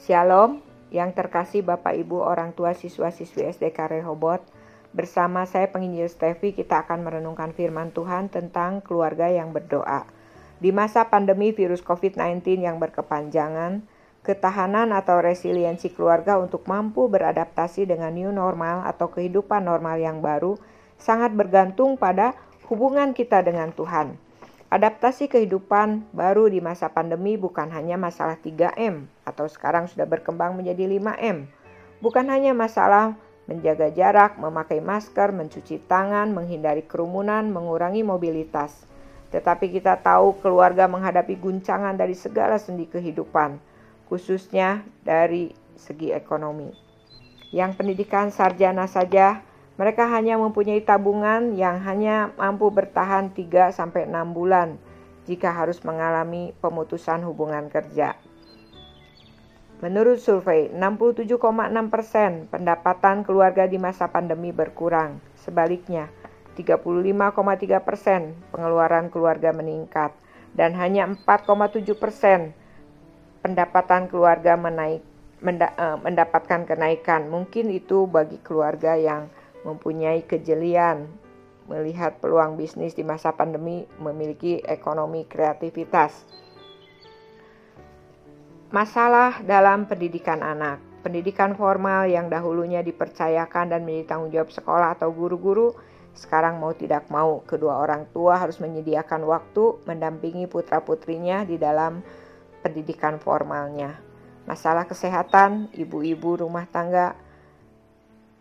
Shalom, yang terkasih Bapak Ibu orang tua siswa-siswi SDK Rehobot. Bersama saya penginjil Stevi kita akan merenungkan firman Tuhan tentang keluarga yang berdoa. Di masa pandemi virus COVID-19 yang berkepanjangan, ketahanan atau resiliensi keluarga untuk mampu beradaptasi dengan new normal atau kehidupan normal yang baru sangat bergantung pada hubungan kita dengan Tuhan. Adaptasi kehidupan baru di masa pandemi bukan hanya masalah 3M atau sekarang sudah berkembang menjadi 5M. Bukan hanya masalah menjaga jarak, memakai masker, mencuci tangan, menghindari kerumunan, mengurangi mobilitas. Tetapi kita tahu keluarga menghadapi guncangan dari segala sendi kehidupan, khususnya dari segi ekonomi. Yang pendidikan sarjana saja, mereka hanya mempunyai tabungan yang hanya mampu bertahan 3 sampai 6 bulan jika harus mengalami pemutusan hubungan kerja. Menurut survei, 67,6 persen pendapatan keluarga di masa pandemi berkurang. Sebaliknya, 35,3 persen pengeluaran keluarga meningkat dan hanya 4,7 persen pendapatan keluarga menaik, uh, mendapatkan kenaikan. Mungkin itu bagi keluarga yang mempunyai kejelian melihat peluang bisnis di masa pandemi memiliki ekonomi kreativitas. Masalah dalam pendidikan anak. Pendidikan formal yang dahulunya dipercayakan dan menjadi tanggung jawab sekolah atau guru-guru, sekarang mau tidak mau kedua orang tua harus menyediakan waktu mendampingi putra-putrinya di dalam pendidikan formalnya. Masalah kesehatan, ibu-ibu rumah tangga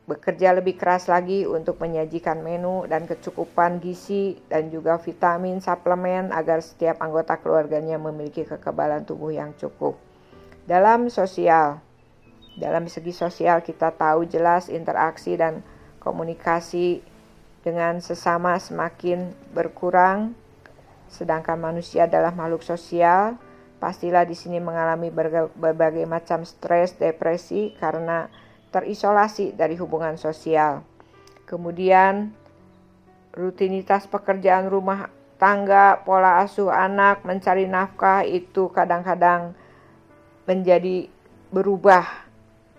bekerja lebih keras lagi untuk menyajikan menu dan kecukupan gizi dan juga vitamin suplemen agar setiap anggota keluarganya memiliki kekebalan tubuh yang cukup. Dalam sosial, dalam segi sosial kita tahu jelas interaksi dan komunikasi dengan sesama semakin berkurang. Sedangkan manusia adalah makhluk sosial, pastilah di sini mengalami berbagai macam stres, depresi karena terisolasi dari hubungan sosial. Kemudian rutinitas pekerjaan rumah tangga, pola asuh anak, mencari nafkah itu kadang-kadang menjadi berubah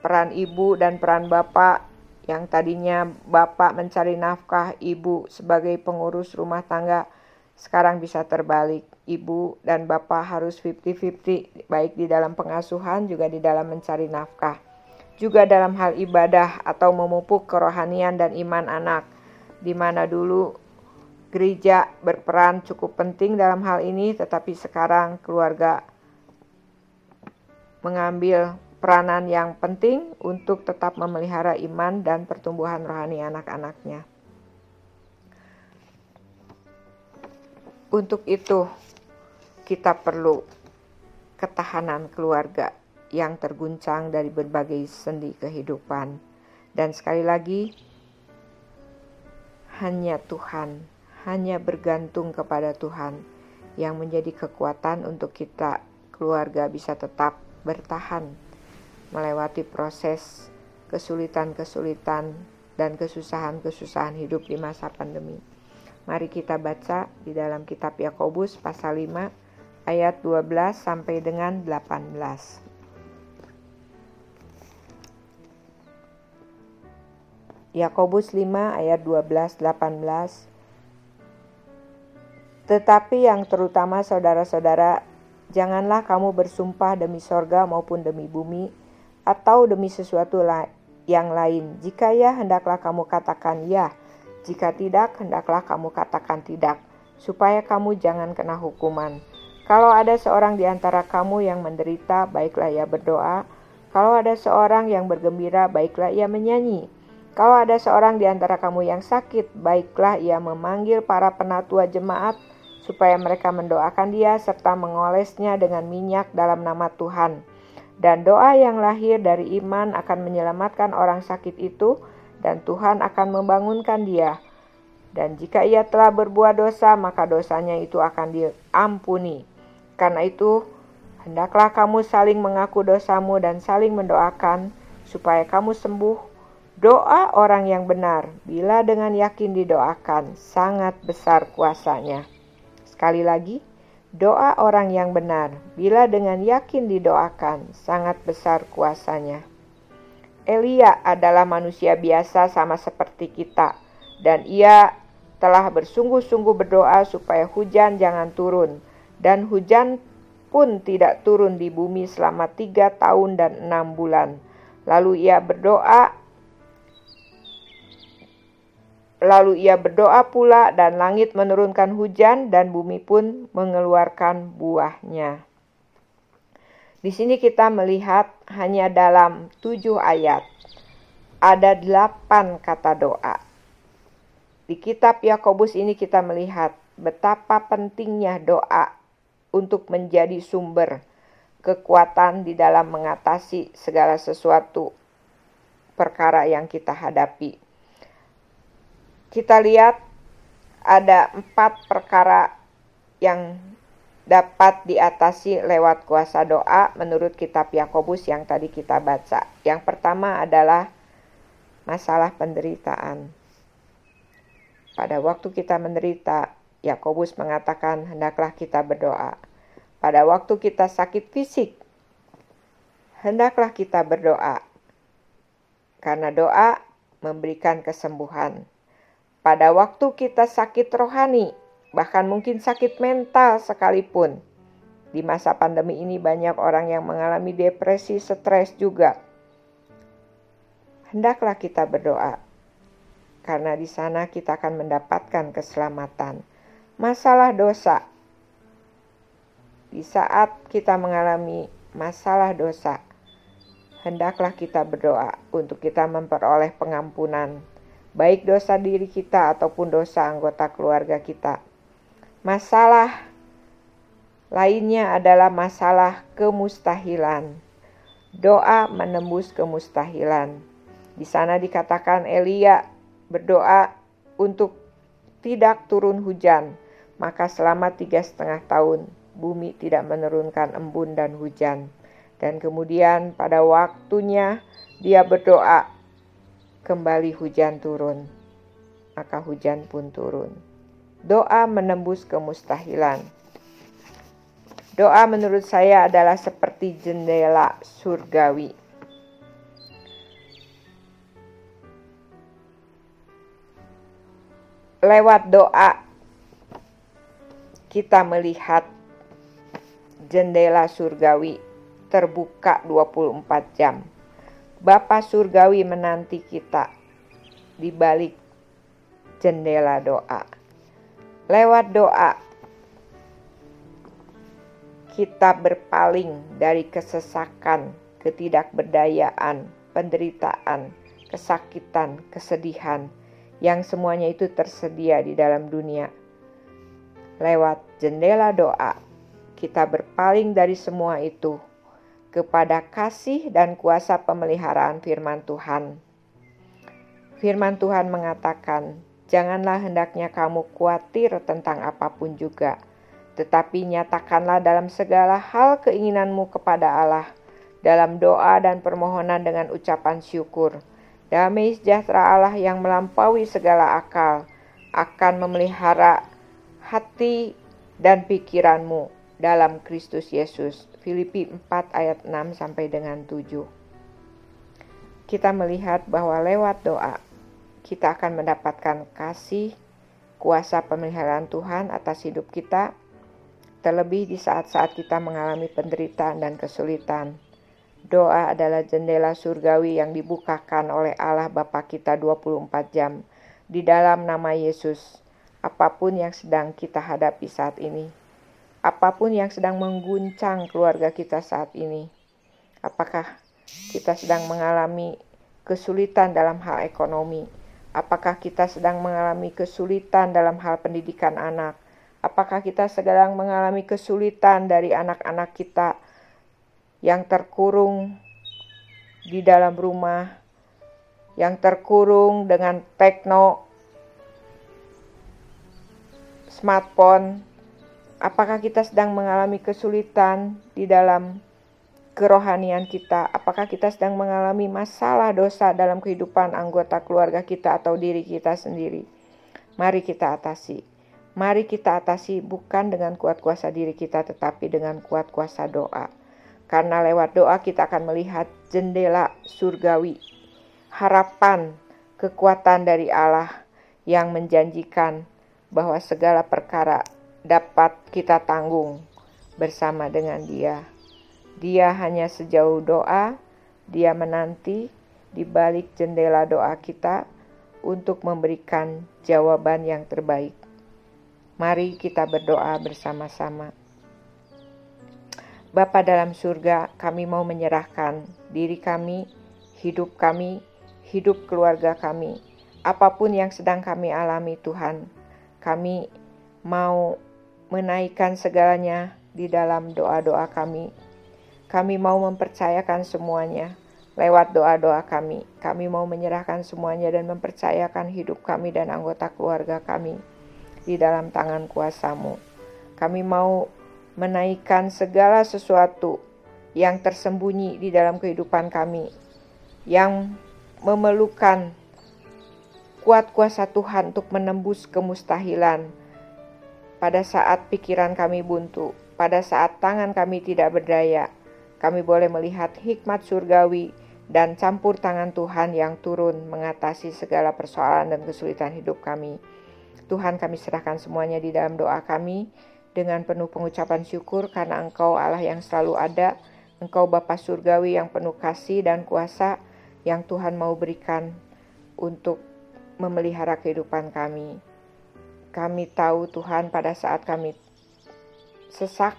peran ibu dan peran bapak yang tadinya bapak mencari nafkah, ibu sebagai pengurus rumah tangga sekarang bisa terbalik. Ibu dan bapak harus 50-50 baik di dalam pengasuhan juga di dalam mencari nafkah. Juga dalam hal ibadah atau memupuk kerohanian dan iman anak. Di mana dulu gereja berperan cukup penting dalam hal ini tetapi sekarang keluarga mengambil peranan yang penting untuk tetap memelihara iman dan pertumbuhan rohani anak-anaknya. Untuk itu, kita perlu ketahanan keluarga yang terguncang dari berbagai sendi kehidupan, dan sekali lagi, hanya Tuhan, hanya bergantung kepada Tuhan yang menjadi kekuatan untuk kita, keluarga, bisa tetap bertahan melewati proses kesulitan-kesulitan dan kesusahan-kesusahan hidup di masa pandemi. Mari kita baca di dalam kitab Yakobus pasal 5 ayat 12 sampai dengan 18. Yakobus 5 ayat 12 18 Tetapi yang terutama saudara-saudara Janganlah kamu bersumpah demi sorga maupun demi bumi, atau demi sesuatu yang lain. Jika ya, hendaklah kamu katakan ya. Jika tidak, hendaklah kamu katakan tidak, supaya kamu jangan kena hukuman. Kalau ada seorang di antara kamu yang menderita, baiklah ia berdoa. Kalau ada seorang yang bergembira, baiklah ia menyanyi. Kalau ada seorang di antara kamu yang sakit, baiklah ia memanggil para penatua jemaat supaya mereka mendoakan dia serta mengolesnya dengan minyak dalam nama Tuhan. Dan doa yang lahir dari iman akan menyelamatkan orang sakit itu dan Tuhan akan membangunkan dia. Dan jika ia telah berbuat dosa, maka dosanya itu akan diampuni. Karena itu, hendaklah kamu saling mengaku dosamu dan saling mendoakan supaya kamu sembuh. Doa orang yang benar, bila dengan yakin didoakan, sangat besar kuasanya. Sekali lagi, Doa orang yang benar, bila dengan yakin didoakan, sangat besar kuasanya. Elia adalah manusia biasa sama seperti kita, dan ia telah bersungguh-sungguh berdoa supaya hujan jangan turun, dan hujan pun tidak turun di bumi selama tiga tahun dan enam bulan. Lalu ia berdoa, lalu ia berdoa pula, dan langit menurunkan hujan, dan bumi pun mengeluarkan buahnya. Di sini kita melihat hanya dalam tujuh ayat ada delapan kata doa. Di kitab Yakobus ini kita melihat betapa pentingnya doa untuk menjadi sumber kekuatan di dalam mengatasi segala sesuatu perkara yang kita hadapi. Kita lihat ada empat perkara yang dapat diatasi lewat kuasa doa menurut kitab Yakobus yang tadi kita baca. Yang pertama adalah masalah penderitaan. Pada waktu kita menderita, Yakobus mengatakan hendaklah kita berdoa. Pada waktu kita sakit fisik, hendaklah kita berdoa. Karena doa memberikan kesembuhan. Pada waktu kita sakit rohani, bahkan mungkin sakit mental sekalipun. Di masa pandemi ini banyak orang yang mengalami depresi, stres juga. Hendaklah kita berdoa. Karena di sana kita akan mendapatkan keselamatan. Masalah dosa. Di saat kita mengalami masalah dosa, hendaklah kita berdoa untuk kita memperoleh pengampunan, baik dosa diri kita ataupun dosa anggota keluarga kita. Masalah lainnya adalah masalah kemustahilan. Doa menembus kemustahilan. Di sana dikatakan Elia berdoa untuk tidak turun hujan, maka selama tiga setengah tahun bumi tidak menurunkan embun dan hujan. Dan kemudian pada waktunya dia berdoa, kembali hujan turun, maka hujan pun turun. Doa menembus kemustahilan. Doa menurut saya adalah seperti jendela surgawi. Lewat doa kita melihat jendela surgawi terbuka 24 jam. Bapa surgawi menanti kita di balik jendela doa lewat doa kita berpaling dari kesesakan, ketidakberdayaan, penderitaan, kesakitan, kesedihan yang semuanya itu tersedia di dalam dunia. Lewat jendela doa, kita berpaling dari semua itu kepada kasih dan kuasa pemeliharaan firman Tuhan. Firman Tuhan mengatakan, Janganlah hendaknya kamu khawatir tentang apa pun juga, tetapi nyatakanlah dalam segala hal keinginanmu kepada Allah, dalam doa dan permohonan dengan ucapan syukur. Damai sejahtera Allah yang melampaui segala akal akan memelihara hati dan pikiranmu dalam Kristus Yesus. Filipi 4 ayat 6 sampai dengan 7. Kita melihat bahwa lewat doa kita akan mendapatkan kasih, kuasa pemeliharaan Tuhan atas hidup kita, terlebih di saat-saat kita mengalami penderitaan dan kesulitan. Doa adalah jendela surgawi yang dibukakan oleh Allah Bapa kita 24 jam di dalam nama Yesus. Apa pun yang sedang kita hadapi saat ini, apa pun yang sedang mengguncang keluarga kita saat ini, apakah kita sedang mengalami kesulitan dalam hal ekonomi, Apakah kita sedang mengalami kesulitan dalam hal pendidikan anak? Apakah kita sedang mengalami kesulitan dari anak-anak kita yang terkurung di dalam rumah, yang terkurung dengan tekno smartphone? Apakah kita sedang mengalami kesulitan di dalam kerohanian kita, apakah kita sedang mengalami masalah dosa dalam kehidupan anggota keluarga kita atau diri kita sendiri. Mari kita atasi. Mari kita atasi bukan dengan kuat kuasa diri kita, tetapi dengan kuat kuasa doa. Karena lewat doa kita akan melihat jendela surgawi, harapan, kekuatan dari Allah yang menjanjikan bahwa segala perkara dapat kita tanggung bersama dengan Dia. Dia hanya sejauh doa, Dia menanti di balik jendela doa kita untuk memberikan jawaban yang terbaik. Mari kita berdoa bersama-sama. Bapa dalam surga, kami mau menyerahkan diri kami, hidup kami, hidup keluarga kami, apa pun yang sedang kami alami Tuhan. Kami mau menaikkan segalanya di dalam doa-doa kami. Kami mau mempercayakan semuanya lewat doa-doa kami. Kami mau menyerahkan semuanya dan mempercayakan hidup kami dan anggota keluarga kami di dalam tangan kuasamu. Kami mau menaikkan segala sesuatu yang tersembunyi di dalam kehidupan kami, yang memerlukan kuat kuasa Tuhan untuk menembus kemustahilan pada saat pikiran kami buntu, pada saat tangan kami tidak berdaya, kami boleh melihat hikmat surgawi dan campur tangan Tuhan yang turun mengatasi segala persoalan dan kesulitan hidup kami. Tuhan kami serahkan semuanya di dalam doa kami dengan penuh pengucapan syukur karena Engkau Allah yang selalu ada, Engkau Bapa Surgawi yang penuh kasih dan kuasa yang Tuhan mau berikan untuk memelihara kehidupan kami. Kami tahu Tuhan pada saat kami sesak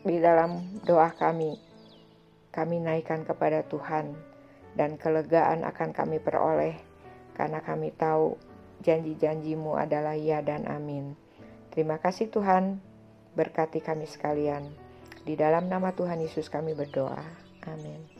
di dalam doa kami. Kami naikkan kepada Tuhan dan kelegaan akan kami peroleh karena kami tahu janji-janjimu adalah ya dan amin. Terima kasih Tuhan, berkati kami sekalian. Di dalam nama Tuhan Yesus kami berdoa. Amin.